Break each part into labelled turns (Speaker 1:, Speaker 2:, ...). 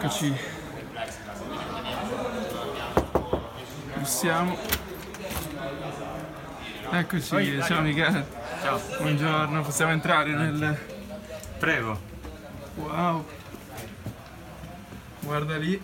Speaker 1: Eccoci. Siamo. Eccoci, ciao Michele.
Speaker 2: Ciao.
Speaker 1: Buongiorno, possiamo entrare nel.
Speaker 2: Prego.
Speaker 1: Wow. Guarda lì.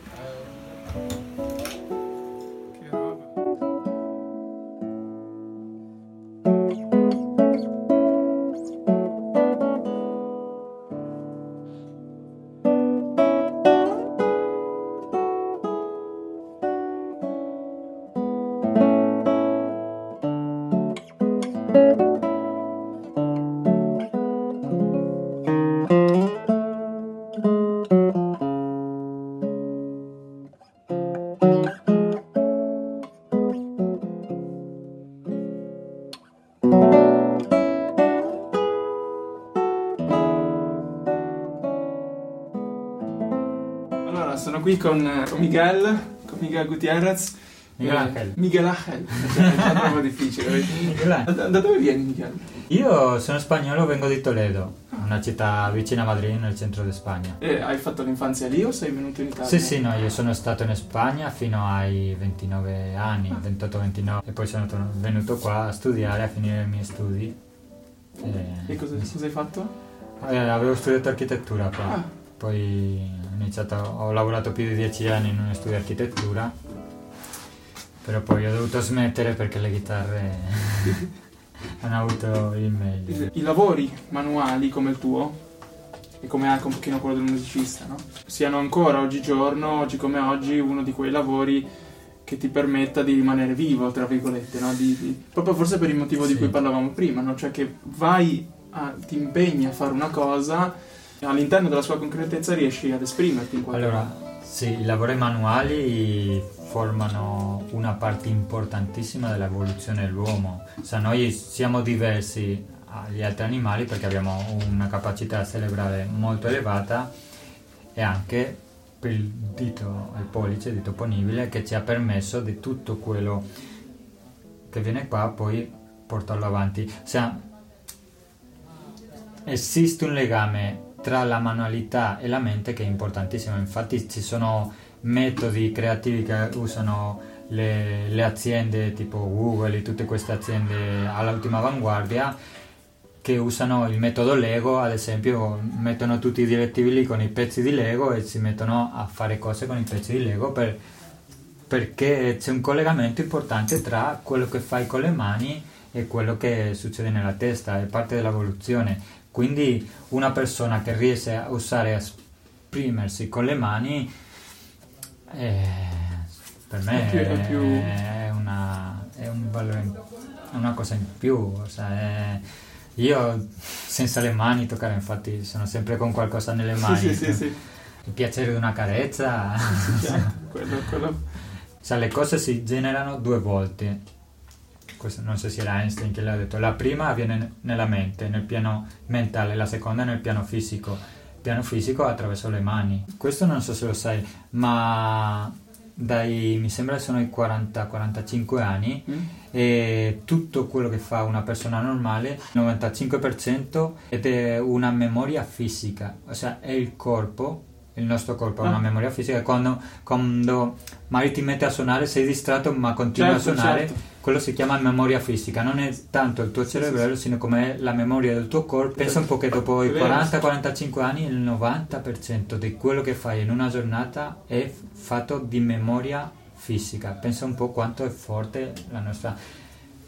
Speaker 1: Allora, sono qui con, eh, con Miguel, con Miguel Gutierrez.
Speaker 2: Miguel
Speaker 1: Eh,
Speaker 2: Ángel.
Speaker 1: Miguel Ángel. È troppo difficile. Da, da dove vieni Miguel?
Speaker 2: Io sono spagnolo, vengo di Toledo, una città vicina a Madrid, nel centro di Spagna.
Speaker 1: Eh, hai fatto l'infanzia lì o sei venuto in Italia?
Speaker 2: Sì, sì, no, io sono stato in Spagna fino ai 29 anni, 28-29, e poi sono venuto qua a studiare, a finire i miei studi. E-
Speaker 1: E cosa, cosa hai fatto?
Speaker 2: Eh, avevo studiato architettura qua,
Speaker 1: Ah,
Speaker 2: poi ho, iniziato, ho lavorato più di 10 anni in uno studio di architettura, però poi ho dovuto smettere perché le chitarre hanno avuto il meglio.
Speaker 1: I lavori manuali come il tuo, e come anche un pochino quello del musicista, no? Siano ancora oggigiorno, oggi come oggi, uno di quei lavori che ti permetta di rimanere vivo, tra virgolette, no? Di- di- proprio forse per il motivo di
Speaker 2: Sì.
Speaker 1: cui parlavamo prima, no? Cioè che vai, a- ti impegni a fare una cosa, all'interno della sua concretezza riesci ad esprimerti in qualche modo.
Speaker 2: Allora, sì, i lavori manuali formano una parte importantissima dell'evoluzione dell'uomo. Se noi siamo diversi agli altri animali perché abbiamo una capacità cerebrale molto elevata e anche per il dito, il pollice, il dito ponibile, che ci ha permesso di tutto quello che viene qua poi portarlo avanti. Se esiste un legame tra la manualità e la mente che è importantissimo, infatti ci sono metodi creativi che usano le, le aziende tipo Google e tutte queste aziende all'ultima avanguardia che usano il metodo Lego, ad esempio mettono tutti i direttivi lì con i pezzi di Lego e si mettono a fare cose con i pezzi di Lego per- perché c'è un collegamento importante tra quello che fai con le mani e quello che succede nella testa, è parte dell'evoluzione. Quindi una persona che riesce a usare a esprimersi con le mani, eh, per me
Speaker 1: È più- è più-
Speaker 2: è, una, è un valore, una cosa in più. o sea, è- io senza le mani toccare, infatti sono sempre con qualcosa nelle mani.
Speaker 1: Sì, sì, sì, sì.
Speaker 2: Il piacere di una carezza.
Speaker 1: Certo, quello, quello-
Speaker 2: Cioè, le cose si generano due volte. Questo non so se era Einstein che l'ha detto. La prima avviene nella mente, nel piano mentale, la seconda nel piano fisico. Piano fisico attraverso le mani. Questo non so se lo sai, ma dai, mi sembra sono i 40-45 anni
Speaker 1: Mm?
Speaker 2: e tutto quello che fa una persona normale, il 95% ed è una memoria fisica, ossia è il corpo, il nostro corpo ha
Speaker 1: Ah.
Speaker 2: una memoria fisica, quando, quando magari ti metti a suonare sei distratto ma continui
Speaker 1: Certo,
Speaker 2: a suonare,
Speaker 1: certo.
Speaker 2: Quello si chiama memoria fisica, non è tanto il tuo
Speaker 1: sì,
Speaker 2: sino come la memoria del tuo corpo. Pensa un po' che dopo
Speaker 1: È
Speaker 2: i
Speaker 1: vero.
Speaker 2: 40-45 anni il 90% di quello che fai in una giornata è fatto di memoria fisica. Pensa un po' quanto è forte la nostra...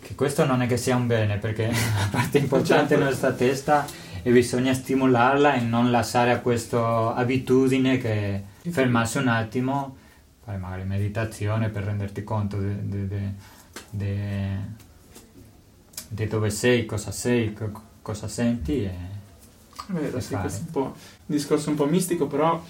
Speaker 2: Che questo non è che sia un bene, perché la parte importante
Speaker 1: Certo.
Speaker 2: della nostra testa e bisogna stimolarla e non lasciare a questa abitudine che fermarsi un attimo, fare magari meditazione per renderti conto di dove sei, cosa sei, co- cosa senti e
Speaker 1: È vero,
Speaker 2: e
Speaker 1: sì,
Speaker 2: fare.
Speaker 1: questo è un po' un discorso un po' mistico, però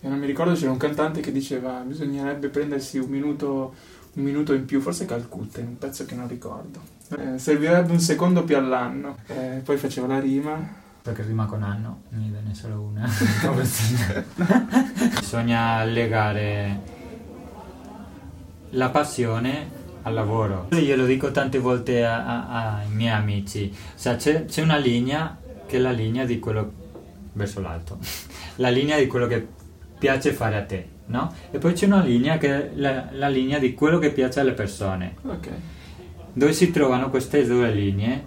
Speaker 1: non mi ricordo c'era un cantante che diceva bisognerebbe prendersi un minuto, un minuto in più, forse Calcutta, in un pezzo che non ricordo. Eh, servirebbe un secondo più all'anno. Eh, poi faceva la rima.
Speaker 2: perché rima con anno, mi viene solo una. Bisogna legare la passione al lavoro. Io lo dico tante volte a- a- ai miei amici, Sa, c'è, c'è una linea che è la linea di quello verso l'alto, la linea di quello che piace fare a te, no? E poi c'è una linea che è la, la linea di quello che piace alle persone.
Speaker 1: Ok.
Speaker 2: Dove si trovano queste due linee,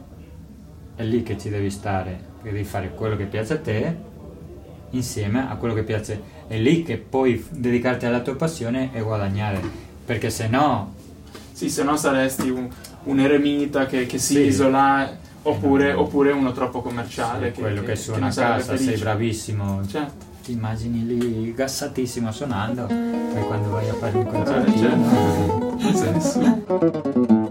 Speaker 2: è lì che ci devi stare, perché devi fare quello che piace a te insieme a quello che piace. È lì che puoi dedicarti alla tua passione e guadagnare, perché se no
Speaker 1: Sì, se no saresti un, un eremita che, che si
Speaker 2: Sì.
Speaker 1: isola, oppure, oppure uno troppo commerciale.
Speaker 2: Sì, quello che, suona
Speaker 1: non
Speaker 2: a casa, sei bravissimo,
Speaker 1: Certo.
Speaker 2: ti immagini lì gassatissimo suonando, poi quando vai a fare un
Speaker 1: Eh,
Speaker 2: concertino...
Speaker 1: certo. Non sa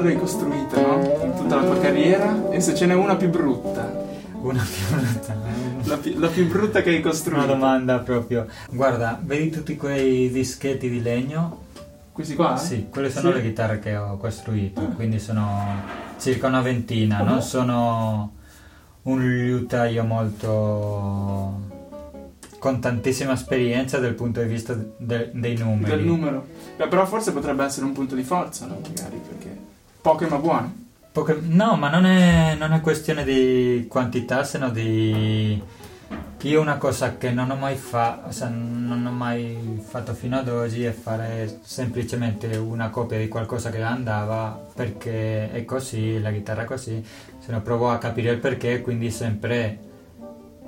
Speaker 1: chitarre hai costruito, no? In tutta la tua carriera? E se ce n'è una più brutta?
Speaker 2: Una più brutta,
Speaker 1: La, pi- la più brutta che hai
Speaker 2: Una
Speaker 1: costruito?
Speaker 2: domanda proprio. Guarda, vedi tutti quei dischetti di legno?
Speaker 1: Questi qua?
Speaker 2: Sì, quelle sono
Speaker 1: Sì.
Speaker 2: le chitarre che ho costruito, quindi sono circa una ventina, non sono un liutaio molto con tantissima esperienza dal punto di vista de- dei numeri.
Speaker 1: Del numero. Beh, però forse potrebbe essere un punto di forza, no? Magari, perché poche ma buone.
Speaker 2: Poche- No, ma non è, non è questione di quantità, se no di... Io una cosa che non ho mai fatto, non ho mai fatto fino ad oggi è fare semplicemente una copia di qualcosa che andava perché è così, la chitarra è così, se no provo a capire il perché, quindi sempre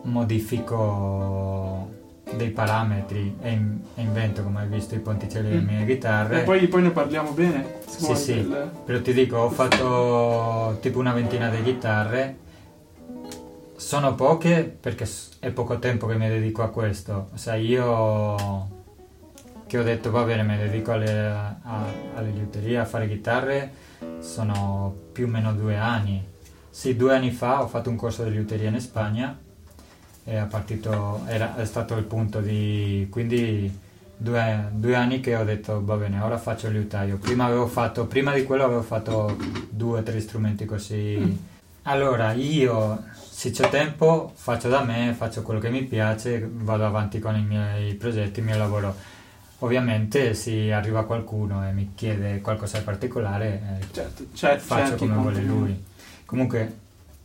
Speaker 2: modifico dei parametri e, in- invento, come hai visto, i ponticelli delle
Speaker 1: Mm.
Speaker 2: mie chitarre.
Speaker 1: E poi, poi ne parliamo bene.
Speaker 2: Sì, sì.
Speaker 1: del-
Speaker 2: Però ti dico, ho fatto tipo una ventina di chitarre. Sono poche perché è poco tempo che mi dedico a questo. Sai, io che ho detto va bene, mi dedico alle, a- alle liuterie, a fare chitarre, sono più o meno due anni. Sì, due anni fa ho fatto un corso di liuteria in Spagna e è partito, era, è stato il punto di... quindi due, due anni che ho detto va bene, ora faccio il liutaio. Prima, avevo fatto, prima di quello avevo fatto due o tre strumenti così. Allora, io se c'ho tempo faccio da me, faccio quello che mi piace, vado avanti con i miei progetti, il mio lavoro. Ovviamente se arriva qualcuno e mi chiede qualcosa di particolare, eh,
Speaker 1: Certo, c'è,
Speaker 2: faccio
Speaker 1: c'è chi
Speaker 2: come vuole lui. Comunque,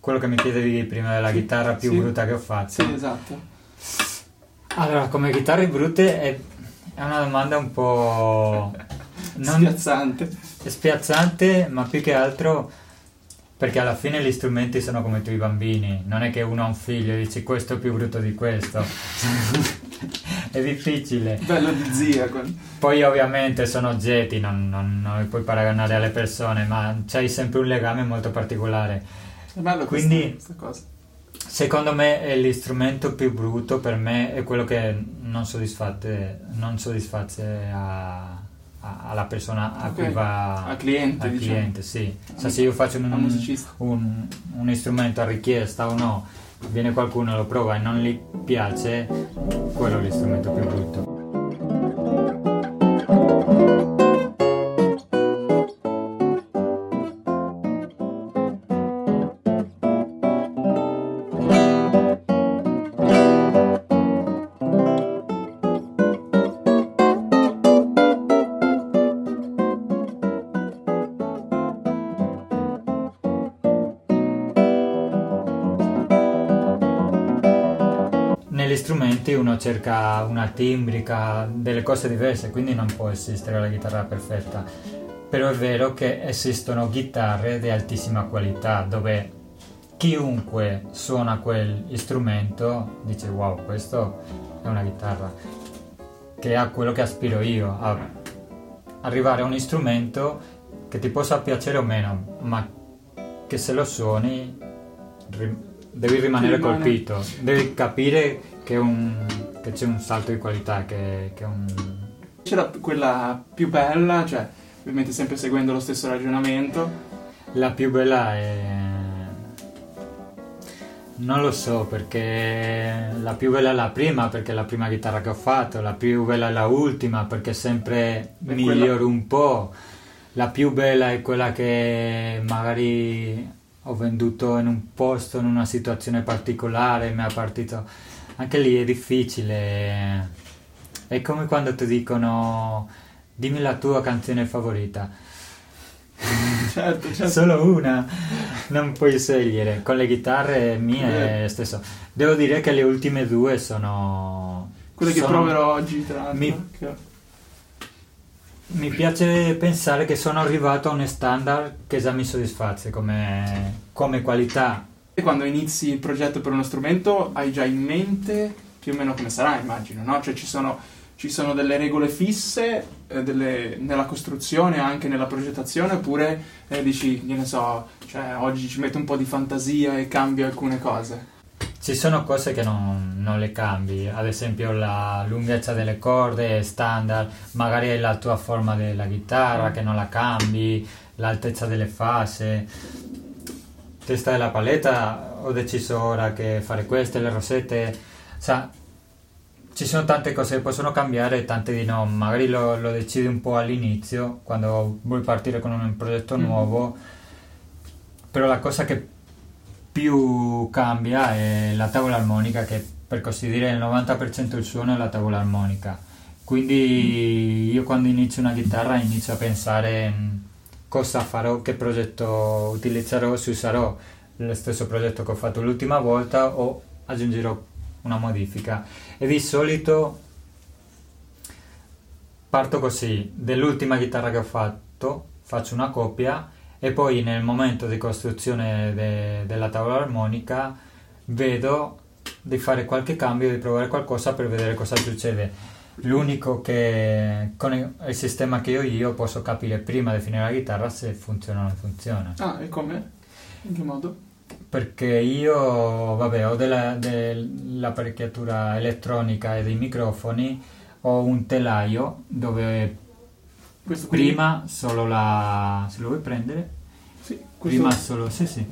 Speaker 2: quello che mi chiedevi prima della chitarra più
Speaker 1: sì.
Speaker 2: brutta che ho fatto.
Speaker 1: Sì, esatto.
Speaker 2: Allora, come chitarre brutte è, è una domanda un po'... non
Speaker 1: Spiazzante.
Speaker 2: spiazzante, ma più che altro perché alla fine gli strumenti sono come tu i bambini, non è che uno ha un figlio e dici questo è più brutto di questo. è difficile.
Speaker 1: Bello di zia.
Speaker 2: Poi ovviamente sono oggetti, non, non, non li puoi paragonare alle persone, ma c'hai sempre un legame molto particolare.
Speaker 1: È bello
Speaker 2: Quindi-
Speaker 1: questa cosa.
Speaker 2: Secondo me è l'istrumento più brutto per me è quello che non non soddisface a- a- alla persona a
Speaker 1: Ok.
Speaker 2: cui va
Speaker 1: Al cliente,
Speaker 2: al
Speaker 1: diciamo.
Speaker 2: cliente, sì. Cioè, se io faccio un, un- un strumento a richiesta o no, viene qualcuno, lo prova e non gli piace, quello è l'istrumento più brutto. Cerca una timbrica, delle cose diverse, quindi non può esistere la chitarra perfetta. Però è vero che esistono chitarre di altissima qualità dove chiunque suona quel strumento dice wow, questo è una chitarra che ha quello che aspiro io, a arrivare a un strumento che ti possa piacere o meno, ma che se lo suoni devi rimanere
Speaker 1: rimane-
Speaker 2: colpito, devi capire che, un- che c'è un salto di qualità, che, che un...
Speaker 1: C'era quella più bella, cioè, ovviamente sempre seguendo lo stesso ragionamento.
Speaker 2: La più bella è... Non lo so perché la più bella è la prima perché è la prima chitarra che ho fatto, la più bella è la ultima perché sempre
Speaker 1: È
Speaker 2: miglioro
Speaker 1: quella-
Speaker 2: un po', la più bella è quella che magari ho venduto in un posto, in una situazione particolare, mi ha partito... Anche lì è difficile, è come quando ti dicono dimmi la tua canzone favorita.
Speaker 1: Certo, certo.
Speaker 2: Solo una, non puoi scegliere. Con le chitarre mie è stesso. Devo dire che le ultime due sono.
Speaker 1: Quelle che
Speaker 2: sono-
Speaker 1: proverò oggi, tra l'altro.
Speaker 2: Mi-
Speaker 1: che-
Speaker 2: Mi piace pensare che sono arrivato a un standard che già mi soddisfasse come, come qualità.
Speaker 1: E quando inizi il progetto per uno strumento hai già in mente più o meno come sarà, immagino, no? Cioè ci sono, ci sono delle regole fisse eh, delle- nella costruzione, anche nella progettazione, oppure eh, dici, ne so, cioè oggi ci metto un po' di fantasia e cambio alcune cose.
Speaker 2: Ci sono cose che non, non le cambi, ad esempio la lunghezza delle corde standard, magari la tua forma della chitarra che non la cambi, l'altezza delle fase. Testa della paletta, ho deciso ora che fare queste, le rosette, sa, ci sono tante cose che possono cambiare e tante di no, magari lo, lo decidi un po' all'inizio, quando vuoi partire con un progetto
Speaker 1: Mhm.
Speaker 2: nuovo, però la cosa che più cambia è la tavola armonica che per così dire il 90% del suono è la tavola armonica. Quindi io quando inizio una chitarra inizio a pensare mm, cosa farò, che progetto utilizzerò, se userò lo stesso progetto che ho fatto l'ultima volta o aggiungerò una modifica. E di solito parto così. Dell'ultima chitarra che ho fatto faccio una copia e poi nel momento di costruzione de- della tavola armonica vedo di fare qualche cambio, di provare qualcosa per vedere cosa succede. L'unico che con il sistema che ho io posso capire prima di finire la chitarra se funziona o non funziona.
Speaker 1: Ah, e come? In che modo?
Speaker 2: Perché io, vabbè, ho della- dell'apparecchiatura elettronica e dei microfoni, ho un telaio dove
Speaker 1: Questo
Speaker 2: prima solo la... se lo vuoi prendere?
Speaker 1: Sì.
Speaker 2: Prima solo, sì sì.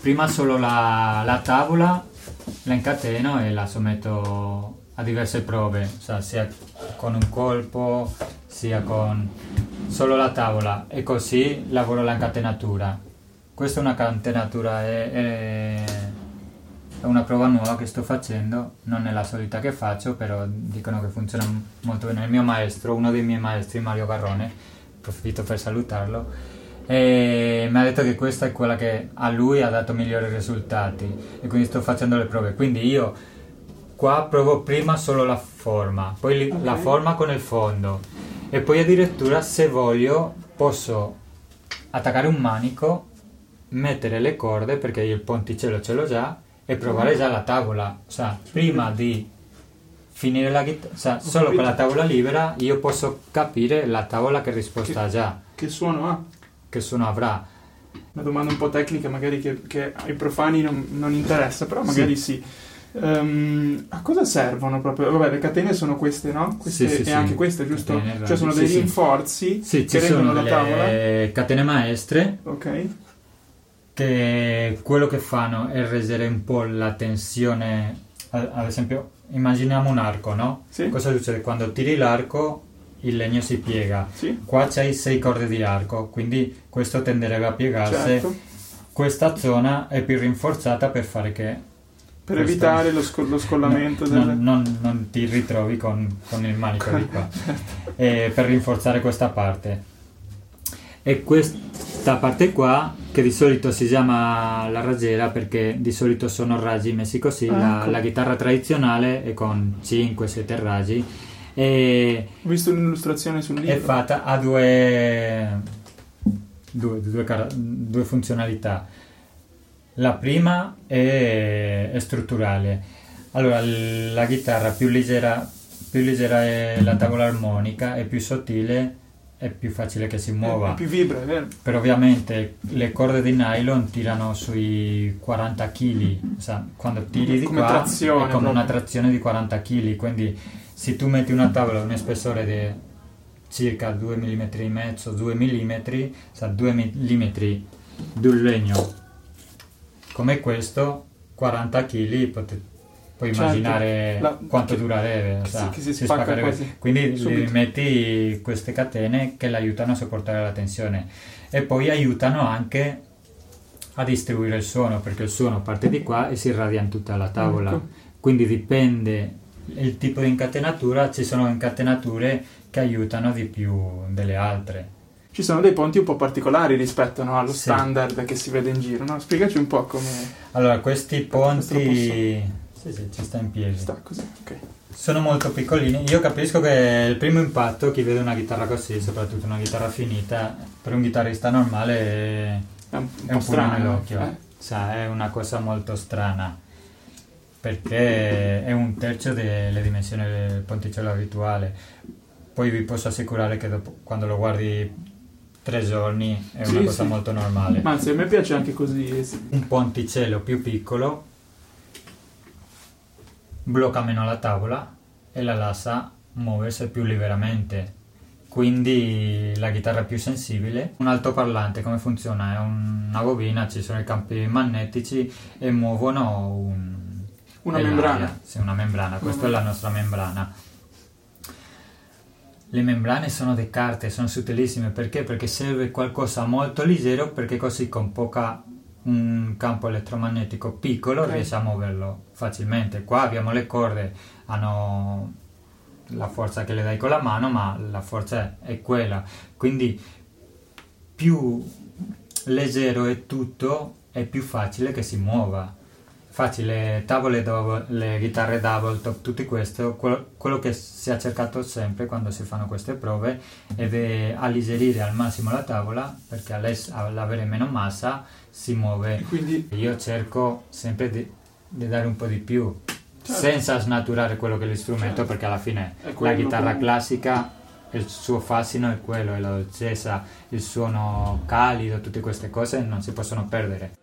Speaker 2: Prima solo la, la tavola la incateno e la sommetto a diverse prove, sea, sia con un colpo sia con solo la tavola e così lavoro la incatenatura. Questa è una catenatura, è, è- è una prova nuova che sto facendo, non è la solita che faccio, però dicono che funziona molto bene. Il mio maestro, uno dei miei maestri, Mario Garrone, approfitto per salutarlo, mi ha detto che questa è quella che a lui ha dato migliori risultati e quindi sto facendo le prove. Quindi io qua provo prima solo la forma, poi li-
Speaker 1: Ok.
Speaker 2: la forma con il fondo e poi addirittura se voglio posso attaccare un manico, mettere le corde perché io il ponticello ce l'ho già e provare già la tavola. O sea, prima di finire la chitarra, cioè, solo con la tavola libera io posso capire la tavola che risposta ha già,
Speaker 1: Che suono ha?
Speaker 2: che suono avrà.
Speaker 1: Una domanda un po' tecnica, magari che, che ai profani non, non interessa, però magari sì. Ehm, a cosa servono proprio? Vabbè, le catene sono queste, no? Queste,
Speaker 2: Sì, sì,
Speaker 1: e
Speaker 2: sì.
Speaker 1: anche queste, giusto?
Speaker 2: Catene,
Speaker 1: cioè sono
Speaker 2: sì,
Speaker 1: dei
Speaker 2: sì.
Speaker 1: rinforzi
Speaker 2: Sì,
Speaker 1: che rendono la tavola.
Speaker 2: catene maestre
Speaker 1: Ok.
Speaker 2: Che quello che fanno è reggere un po' la tensione, ad ad esempio immaginiamo un arco, no?
Speaker 1: Sì.
Speaker 2: Cosa succede? Quando tiri l'arco il legno si piega,
Speaker 1: Sì.
Speaker 2: qua c'hai sei corde di arco, quindi questo tenderebbe a piegarsi.
Speaker 1: Certo.
Speaker 2: Questa zona è più rinforzata per fare che
Speaker 1: Per
Speaker 2: Questo-
Speaker 1: evitare lo, sco- lo scollamento
Speaker 2: no,
Speaker 1: del...
Speaker 2: non, non- non ti ritrovi con, con il manico di qua Eh, per rinforzare questa parte e questa parte qua che di solito si chiama la raggiera perché di solito sono raggi messi così
Speaker 1: Ah,
Speaker 2: la,
Speaker 1: ecco.
Speaker 2: la chitarra tradizionale è con 5-7 raggi e
Speaker 1: Ho visto un'illustrazione sul libro.
Speaker 2: è fatta a due, due, due cara- due funzionalità. La prima è, è strutturale. Allora, la chitarra più leggera, più leggera è la tavola armonica e più sottile è più facile che si muova.
Speaker 1: È più vibra, vero?
Speaker 2: Però ovviamente le corde di nylon tirano sui 40 kg, quando tiri di
Speaker 1: Come
Speaker 2: qua
Speaker 1: trazione
Speaker 2: è come una
Speaker 1: proprio.
Speaker 2: trazione di 40 kg, quindi se tu metti una tavola un spessore di circa 2 mm e mezzo, 2 mm, sa 2 mm di un legno come questo, 40 kg, potete puoi certo, immaginare la,
Speaker 1: quanto
Speaker 2: che,
Speaker 1: durerebbe.
Speaker 2: Che, sa,
Speaker 1: che si, si spacca quasi.
Speaker 2: Quindi subito. metti queste catene che l'aiutano a sopportare la tensione e poi aiutano anche a distribuire il suono perché il suono parte di qua e si irradia in tutta la tavola. Ecco. Quindi dipende il tipo di incatenatura, ci sono incatenature che aiutano di più delle altre.
Speaker 1: Ci sono dei ponti un po' particolari rispetto no, allo sì. standard che si vede in giro, no? Spiegaci un po' come...
Speaker 2: Allora, questi ponti sì, sì, ci sta in piedi.
Speaker 1: Sta così, ok.
Speaker 2: Sono molto piccolini. Io capisco che il primo impatto, chi vede una chitarra così, soprattutto una chitarra finita, per un chitarrista normale è,
Speaker 1: è un, è un strano nell'occhio.
Speaker 2: Eh? Sa, è una cosa molto strana perché è un terzo delle dimensioni del ponticello abituale. Poi vi posso assicurare che dopo, quando lo guardi tre giorni è una sì, cosa sì. molto normale.
Speaker 1: Ma anzi, a me piace anche così.
Speaker 2: Un ponticello più piccolo blocca meno la tavola e la lascia muoversi più liberamente. Quindi la chitarra è più sensibile. Un altoparlante come funziona? È una bobina, ci sono i campi magnetici e muovono un,
Speaker 1: una membrana.
Speaker 2: Sì, una membrana, questa uh-huh. è la nostra membrana. Le membrane sono di carte, sono sottilissime perché? Perché serve qualcosa molto leggero perché così con poca un campo elettromagnetico piccolo okay. riesce a muoverlo facilmente. Qua abbiamo le corde, hanno la forza che le dai con la mano, ma la forza è quella. Quindi più leggero è tutto, è più facile che si muova. Facile, tavole double, le chitarre double top, tutto questo, quello, quello, che si è cercato sempre quando si fanno queste prove è alleggerire al massimo la tavola perché all'avere meno massa si muove.
Speaker 1: Quindi...
Speaker 2: Io cerco sempre di, di, dare un po' di più, certo. senza snaturare quello che è l'istrumento, certo. perché alla fine la chitarra come... classica, il suo fascino è quello, è la dolcezza, il suono calido, tutte queste cose non si possono perdere.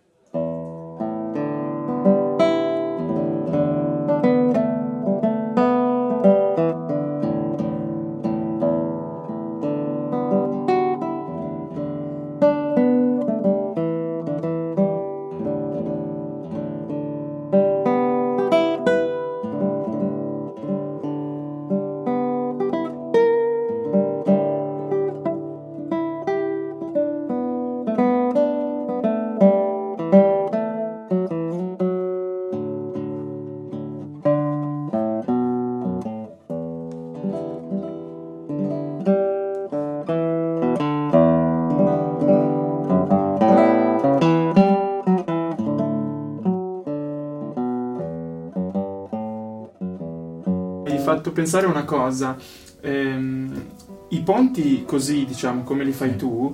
Speaker 1: Pensare una cosa, ehm, i ponti così, diciamo, come li fai tu,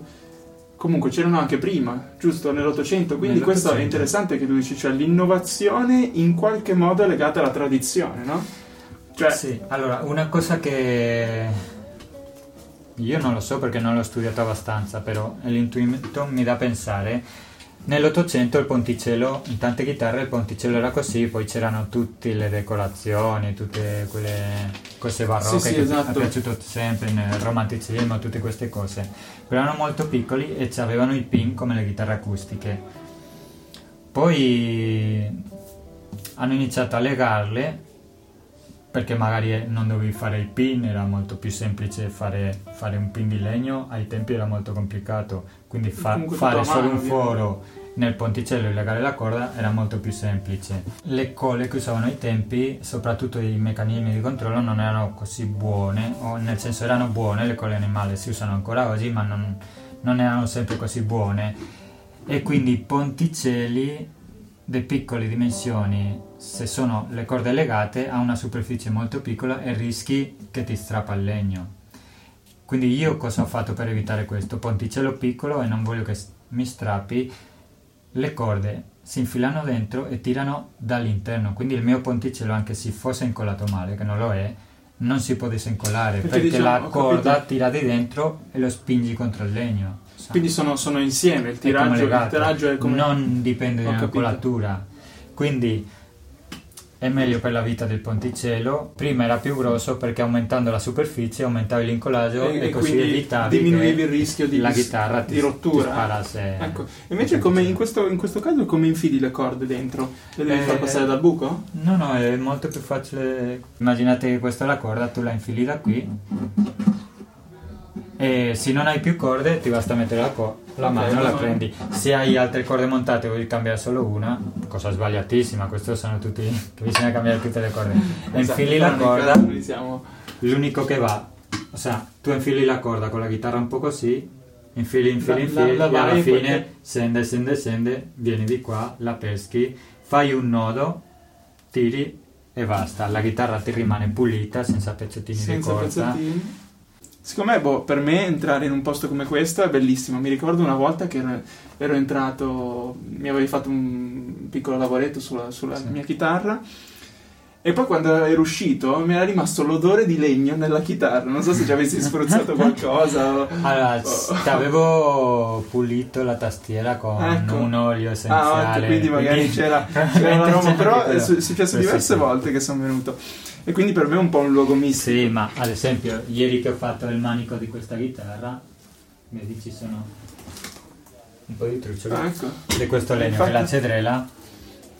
Speaker 1: comunque c'erano anche prima, giusto? Nell'Ottocento, quindi questo è interessante che tu dici, cioè l'innovazione in qualche modo è legata alla tradizione, no?
Speaker 2: Cioè... Sì, allora, una cosa che io non lo so perché non l'ho studiato abbastanza, però l'intuito mi dà a pensare Nell'Ottocento il ponticello, in tante chitarre il ponticello era così, poi c'erano tutte le decorazioni, tutte quelle cose barocche sì, sì, che esatto. è piaciuto sempre nel romanticismo, tutte queste cose. Però erano molto piccoli e avevano i pin come le chitarre acustiche. Poi hanno iniziato a legarle perché magari non dovevi fare il pin, era molto più semplice fare, fare un pin di legno, ai tempi era molto complicato, quindi fa, fare solo un foro nel ponticello e legare la corda era molto più semplice. Le colle che usavano ai tempi, soprattutto i meccanismi di controllo, non erano così buone, o nel senso erano buone, le colle animali si usano ancora oggi, ma non, non erano sempre così buone. E quindi i ponticelli di piccole dimensioni, se sono le corde legate a una superficie molto piccola e rischi che ti strappa il legno. Quindi io cosa ho fatto per evitare questo? Ponticello piccolo e non voglio che mi strappi, le corde si infilano dentro e tirano dall'interno, quindi il mio ponticello anche se fosse incollato male, che non lo è, non si può disincollare perché, perché diciamo, la corda tira di dentro e lo spingi contro il legno.
Speaker 1: Quindi sono, sono insieme, il tiraggio, il tiraggio è come...
Speaker 2: Non dipende dalla colatura. Quindi è meglio per la vita del ponticello. Prima era più grosso perché aumentando la superficie aumentavi l'incollaggio e,
Speaker 1: E- e
Speaker 2: così evitavi
Speaker 1: diminuivi il rischio di-
Speaker 2: la chitarra
Speaker 1: di
Speaker 2: ti,
Speaker 1: rottura.
Speaker 2: ti sparasse.
Speaker 1: Ecco, invece come in questo, in questo caso come infili le corde dentro? Le devi
Speaker 2: Eh,
Speaker 1: far passare dal buco?
Speaker 2: No, no, è molto più facile. Immaginate che questa è la corda, tu la infili da qui. E se non hai più corde, ti basta mettere la, co- la
Speaker 1: Ok,
Speaker 2: mano e
Speaker 1: la
Speaker 2: la
Speaker 1: mano.
Speaker 2: prendi. Se hai altre corde montate e vuoi cambiare solo una, cosa sbagliatissima, questo sono tutti che bisogna cambiare tutte le corde.
Speaker 1: Esatto,
Speaker 2: Infili la corda,
Speaker 1: siamo-
Speaker 2: l'unico che va, o sea, tu infili la corda con la chitarra un po' così, infili, infili,
Speaker 1: La- la-
Speaker 2: infili,
Speaker 1: la
Speaker 2: e alla fine
Speaker 1: poi-
Speaker 2: scende, scende, scende, vieni di qua, la peschi, fai un nodo, tiri e basta. La chitarra ti rimane pulita, senza pezzettini
Speaker 1: senza
Speaker 2: di corda.
Speaker 1: pezzettini. Secondo me, boh, per me entrare in un posto come questo è bellissimo. Mi ricordo una volta che ero, ero entrato, mi avevi fatto un piccolo lavoretto sulla, sulla
Speaker 2: Sì.
Speaker 1: mia chitarra. E poi quando ero uscito mi era rimasto l'odore di legno nella chitarra. Non so se ci avessi spruzzato qualcosa.
Speaker 2: Allora,
Speaker 1: o-
Speaker 2: ti avevo pulito la tastiera con
Speaker 1: Ecco.
Speaker 2: un olio
Speaker 1: Ah,
Speaker 2: essenziale.
Speaker 1: ecco, quindi magari c'era, c'era una roba, però è su- è successo diverse volte che sono venuto. E quindi per me è un po' un luogo mistico.
Speaker 2: Sì, ma ad esempio, ieri che ho fatto il manico di questa chitarra, vedi ci sono un po' di truccioli
Speaker 1: Ah, ecco,
Speaker 2: di questo legno,
Speaker 1: Infatti-
Speaker 2: che è la cedrela,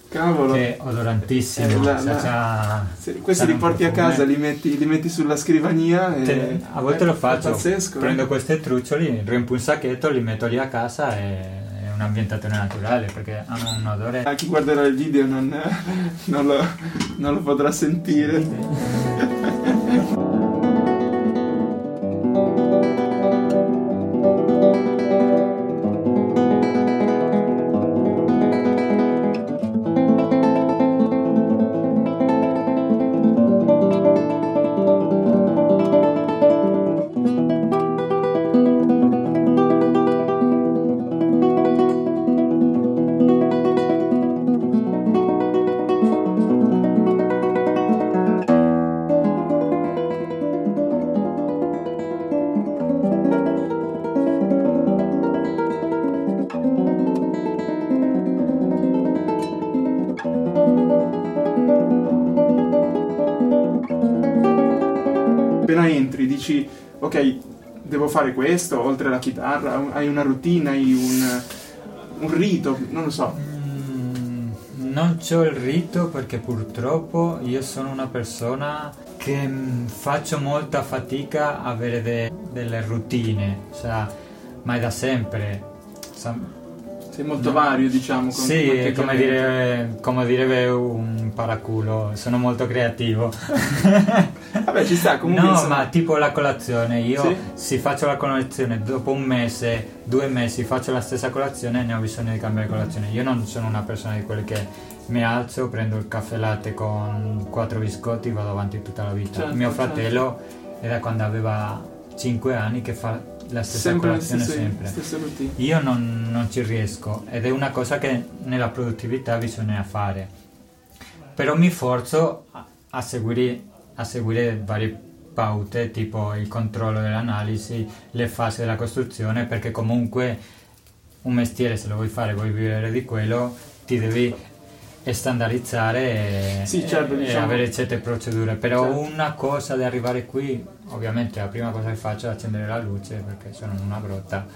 Speaker 1: cavolo.
Speaker 2: che odorantissimo.
Speaker 1: Eh, la-
Speaker 2: cioè,
Speaker 1: la-
Speaker 2: c'ha-
Speaker 1: Sì, questi li porti a
Speaker 2: profumo.
Speaker 1: casa, li metti, li metti sulla scrivania e...
Speaker 2: Te- a volte lo faccio,
Speaker 1: pazzesco. eh.
Speaker 2: prendo questi truccioli, riempio un sacchetto, li metto lì a casa e è un'ambientazione naturale perché hanno un odore
Speaker 1: A chi guarderà il video non, non lo, non lo potrà sentire. Appena entri dici, ok, devo fare questo, oltre alla chitarra, hai una routine, hai un, un rito, non lo so.
Speaker 2: Mm, Non c'ho il rito perché purtroppo io sono una persona che mm, faccio molta fatica a avere de- delle routine, cioè, ma è da sempre.
Speaker 1: Sei molto
Speaker 2: No.
Speaker 1: vario, diciamo. con-
Speaker 2: Sì, come, dire, come direbbe un paraculo, sono molto creativo.
Speaker 1: Vabbè, ci sta, comunque...
Speaker 2: no,
Speaker 1: insomma,
Speaker 2: ma tipo la colazione, io
Speaker 1: Sì.
Speaker 2: se faccio la colazione dopo un mese, due mesi faccio la stessa colazione ne ho bisogno di cambiare colazione. Io non sono una persona di quelle che mi alzo, prendo il caffè latte con quattro biscotti e vado avanti tutta la vita.
Speaker 1: Certo,
Speaker 2: Mio
Speaker 1: certo.
Speaker 2: fratello è da quando aveva 5 anni che fa la stessa
Speaker 1: sempre
Speaker 2: colazione sempre. Io non, non ci riesco ed è una cosa che nella produttività bisogna fare. Però mi forzo a, a seguire, a seguire varie paute, tipo il controllo dell'analisi, le fasi della costruzione, perché comunque un mestiere, se lo vuoi fare, vuoi vivere di quello, ti devi standardizzare e,
Speaker 1: Sì, certo,
Speaker 2: e
Speaker 1: diciamo.
Speaker 2: avere certe procedure. Però
Speaker 1: Certo.
Speaker 2: una cosa di arrivare qui, ovviamente la prima cosa che faccio è accendere la luce perché sono in una grotta.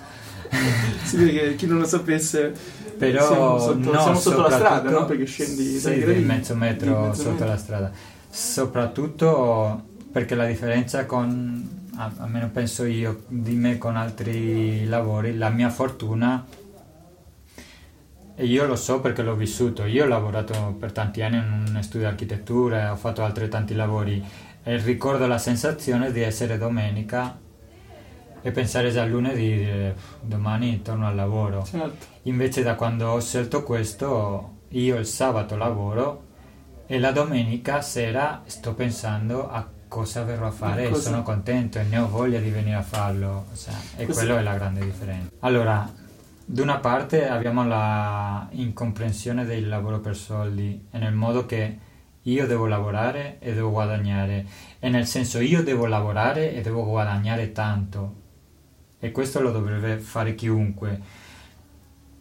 Speaker 1: Vede che chi non lo sapesse
Speaker 2: Però
Speaker 1: siamo sotto,
Speaker 2: no,
Speaker 1: siamo sotto la strada, no? Perché scendi
Speaker 2: sì,
Speaker 1: dai
Speaker 2: mezzo metro
Speaker 1: mezzo
Speaker 2: sotto
Speaker 1: metro.
Speaker 2: la strada. Soprattutto perché la differenza con, almeno penso io, di me con altri lavori, la mia fortuna, e io lo so perché l'ho vissuto, io ho lavorato per tanti anni in un studio di architettura, ho fatto altrettanti lavori e ricordo la sensazione di essere domenica e pensare già al lunedì e dire domani torno al lavoro.
Speaker 1: Certo.
Speaker 2: Invece da quando ho scelto questo, io il sabato lavoro e la domenica sera sto pensando a cosa verrò a fare e sono contento e ne ho voglia di venire a farlo. sea, e
Speaker 1: Questo-
Speaker 2: quello è la grande differenza. Allora, da una parte abbiamo la incomprensione del lavoro per soldi e nel modo che io devo lavorare e devo guadagnare. E nel senso io devo lavorare e devo guadagnare tanto. E questo lo dovrebbe fare chiunque.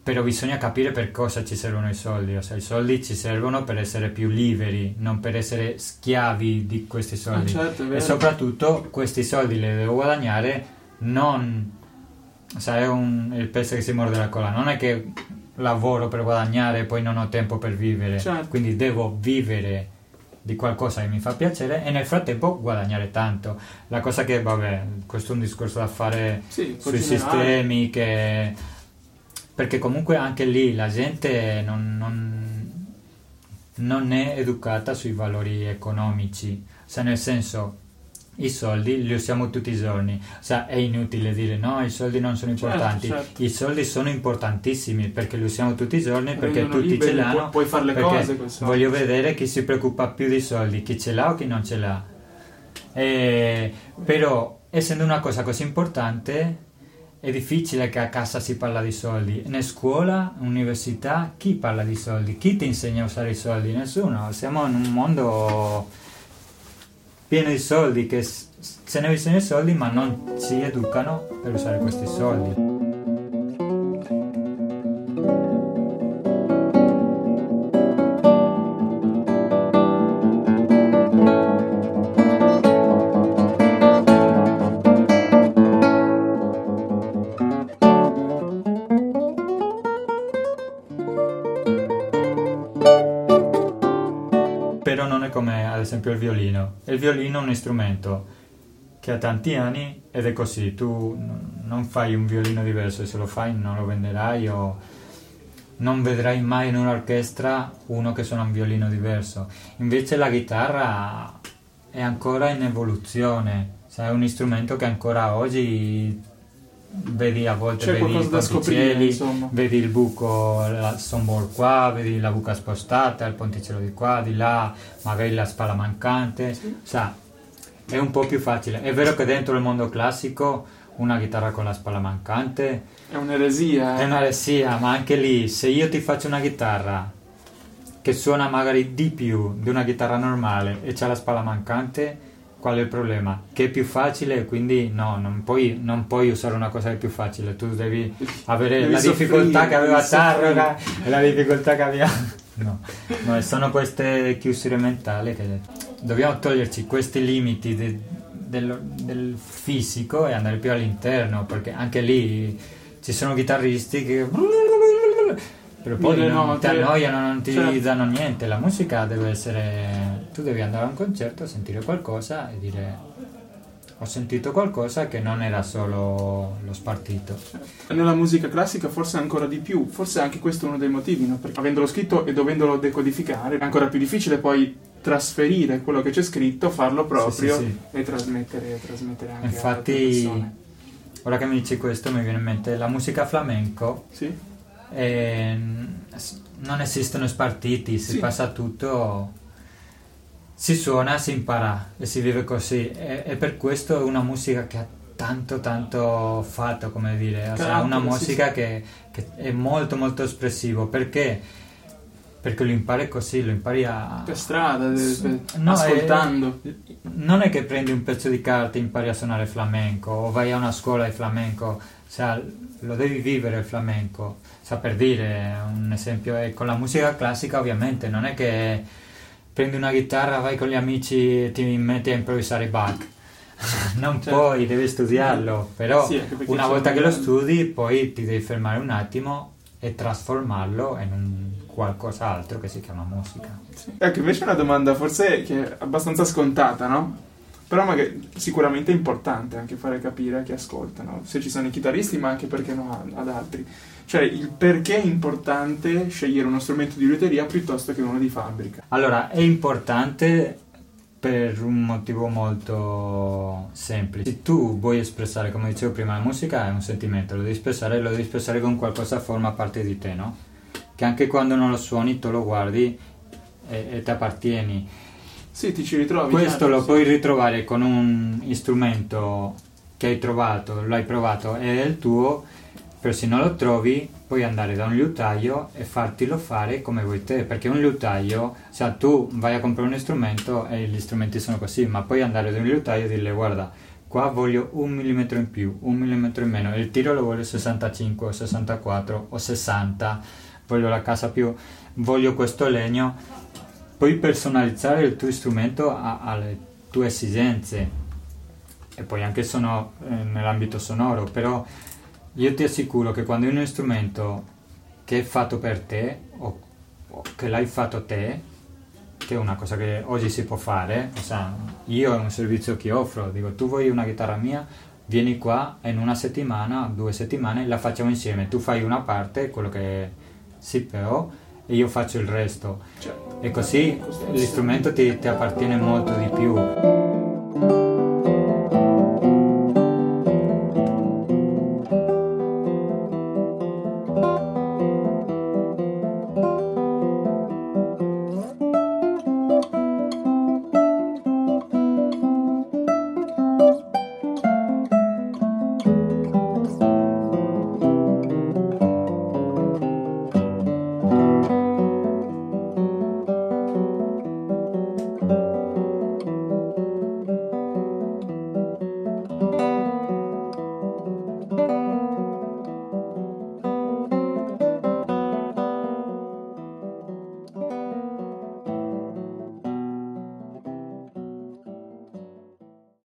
Speaker 2: Però bisogna capire per cosa ci servono i soldi, o sea, i soldi ci servono per essere più liberi, non per essere schiavi di questi soldi.
Speaker 1: Ah, certo, è
Speaker 2: e soprattutto questi soldi li devo guadagnare non... O sea, è un, il pesce che si morde la colla, non è che lavoro per guadagnare e poi non ho tempo per vivere,
Speaker 1: Certo.
Speaker 2: quindi devo vivere di qualcosa che mi fa piacere e nel frattempo guadagnare tanto. La cosa che, vabbè, questo è un discorso da fare
Speaker 1: Sì,
Speaker 2: sui sistemi che perché comunque anche lì la gente non, non- non è educata sui valori economici cioè nel senso i soldi li usiamo tutti i giorni cioè è inutile dire no i soldi non sono
Speaker 1: Certo,
Speaker 2: importanti
Speaker 1: certo.
Speaker 2: i soldi sono importantissimi perché li usiamo tutti i giorni perché
Speaker 1: Rendono
Speaker 2: tutti
Speaker 1: liberi,
Speaker 2: ce l'hanno
Speaker 1: pu- puoi fare le cose
Speaker 2: voglio vedere chi si preoccupa più dei soldi chi ce l'ha o chi non ce l'ha Eh, però essendo una cosa così importante è difficile che a casa si parla di soldi. In scuola, università, chi parla di soldi? Chi ti insegna a usare i soldi? Nessuno. Siamo in un mondo pieno di soldi che se ne bisogna di soldi ma non ci educano per usare questi soldi. Però non è come ad esempio il violino. Il violino è un strumento che ha tanti anni ed è così. Tu non fai un violino diverso, se lo fai non lo venderai o non vedrai mai in un'orchestra uno che suona un violino diverso. Invece la chitarra è ancora in evoluzione, cioè è un strumento che ancora oggi vedi a volte
Speaker 1: C'è
Speaker 2: vedi i ponticelli, vedi il buco, la sombor qua, vedi la buca spostata, il ponticello di qua, di là, magari la spalla mancante, sa, è un po' più facile. È vero che dentro il mondo classico una chitarra con la spalla mancante
Speaker 1: È un'eresia.
Speaker 2: è
Speaker 1: eh.
Speaker 2: un'eresia, ma anche lì, se io ti faccio una chitarra che suona magari di più di una chitarra normale e c'ha la spalla mancante, qual è il problema? Che è più facile quindi no, non puoi, non puoi usare una cosa che è più facile, tu devi avere
Speaker 1: Devi
Speaker 2: la difficoltà
Speaker 1: soffrire,
Speaker 2: che aveva. Tarrega e la difficoltà che aveva... No, no, sono queste chiusure mentali che dobbiamo toglierci questi limiti de- del, del fisico e andare più all'interno, perché anche lì ci sono chitarristi che... Però poi non ti annoiano, non ti
Speaker 1: Certo.
Speaker 2: danno niente. La musica deve essere... Tu devi andare a un concerto, sentire qualcosa e dire... Ho sentito qualcosa che non era solo lo spartito.
Speaker 1: Nella musica classica forse ancora di più, forse anche questo è uno dei motivi, no? perché avendolo scritto e dovendolo decodificare è ancora più difficile poi trasferire quello che c'è scritto, farlo proprio
Speaker 2: Sì, sì,
Speaker 1: e trasmettere, trasmettere anche
Speaker 2: Infatti, ora che mi dici questo mi viene in mente la musica flamenco.
Speaker 1: Sì?
Speaker 2: eh, non esistono spartiti, si
Speaker 1: Sì.
Speaker 2: passa tutto, si suona, si impara e si vive così. E, e per questo è una musica che ha tanto tanto fatto, come dire,
Speaker 1: Carattere,
Speaker 2: una
Speaker 1: sì,
Speaker 2: musica
Speaker 1: sì.
Speaker 2: Che, che è molto molto espressivo perché perché lo impari così, lo impari a
Speaker 1: Per strada, de-
Speaker 2: No,
Speaker 1: ascoltando.
Speaker 2: è- non è che prendi un pezzo di carta e impari a suonare flamenco o vai a una scuola di flamenco, cioè, lo devi vivere il flamenco. Cioè, per dire un esempio, e con la musica classica ovviamente non è che prendi una chitarra, vai con gli amici e ti metti a improvvisare Bach. Non
Speaker 1: Certo.
Speaker 2: puoi, devi studiarlo, però
Speaker 1: Sì,
Speaker 2: una volta che lo studi poi ti devi fermare un attimo e trasformarlo in un qualcos'altro che si chiama musica.
Speaker 1: Sì. Ecco, invece una domanda forse che è abbastanza scontata, no? Però magari sicuramente è importante anche fare capire a chi ascoltano, se ci sono i chitarristi, ma anche perché no ad altri. Cioè, il perché è importante scegliere uno strumento di luteria piuttosto che uno di fabbrica.
Speaker 2: Allora, è importante per un motivo molto semplice. Se tu vuoi espressare, come dicevo prima, la musica è un sentimento, lo devi espressare, lo devi espressare con qualcosa che forma parte di te, no? Che anche quando non lo suoni tu lo guardi e, e ti appartieni.
Speaker 1: Sì, ti ci ritrovi.
Speaker 2: Questo
Speaker 1: certo,
Speaker 2: lo
Speaker 1: sì.
Speaker 2: puoi ritrovare con un strumento che hai trovato, l'hai provato è il tuo, però se non lo trovi puoi andare da un liutaio e fartelo fare come vuoi te, perché un liutaio, cioè tu vai a comprare un strumento e gli strumenti sono così, ma puoi andare da un liutaio e dirle guarda, qua voglio un millimetro in più, un millimetro in meno, il tiro lo voglio 65 o 64 o 60, voglio la casa più, voglio questo legno, puoi personalizzare il tuo strumento a, alle tue esigenze. E poi anche sono, eh, nell'ambito sonoro, però io ti assicuro che quando hai uno strumento che è fatto per te o, o che l'hai fatto te, che è una cosa che oggi si può fare, io è un servizio che offro, dico tu vuoi una chitarra mia, vieni qua in una settimana, due settimane, la facciamo insieme, tu fai una parte, quello che si può, e io faccio il resto.
Speaker 1: Certo.
Speaker 2: E così l'istrumento ti, ti appartiene molto di più.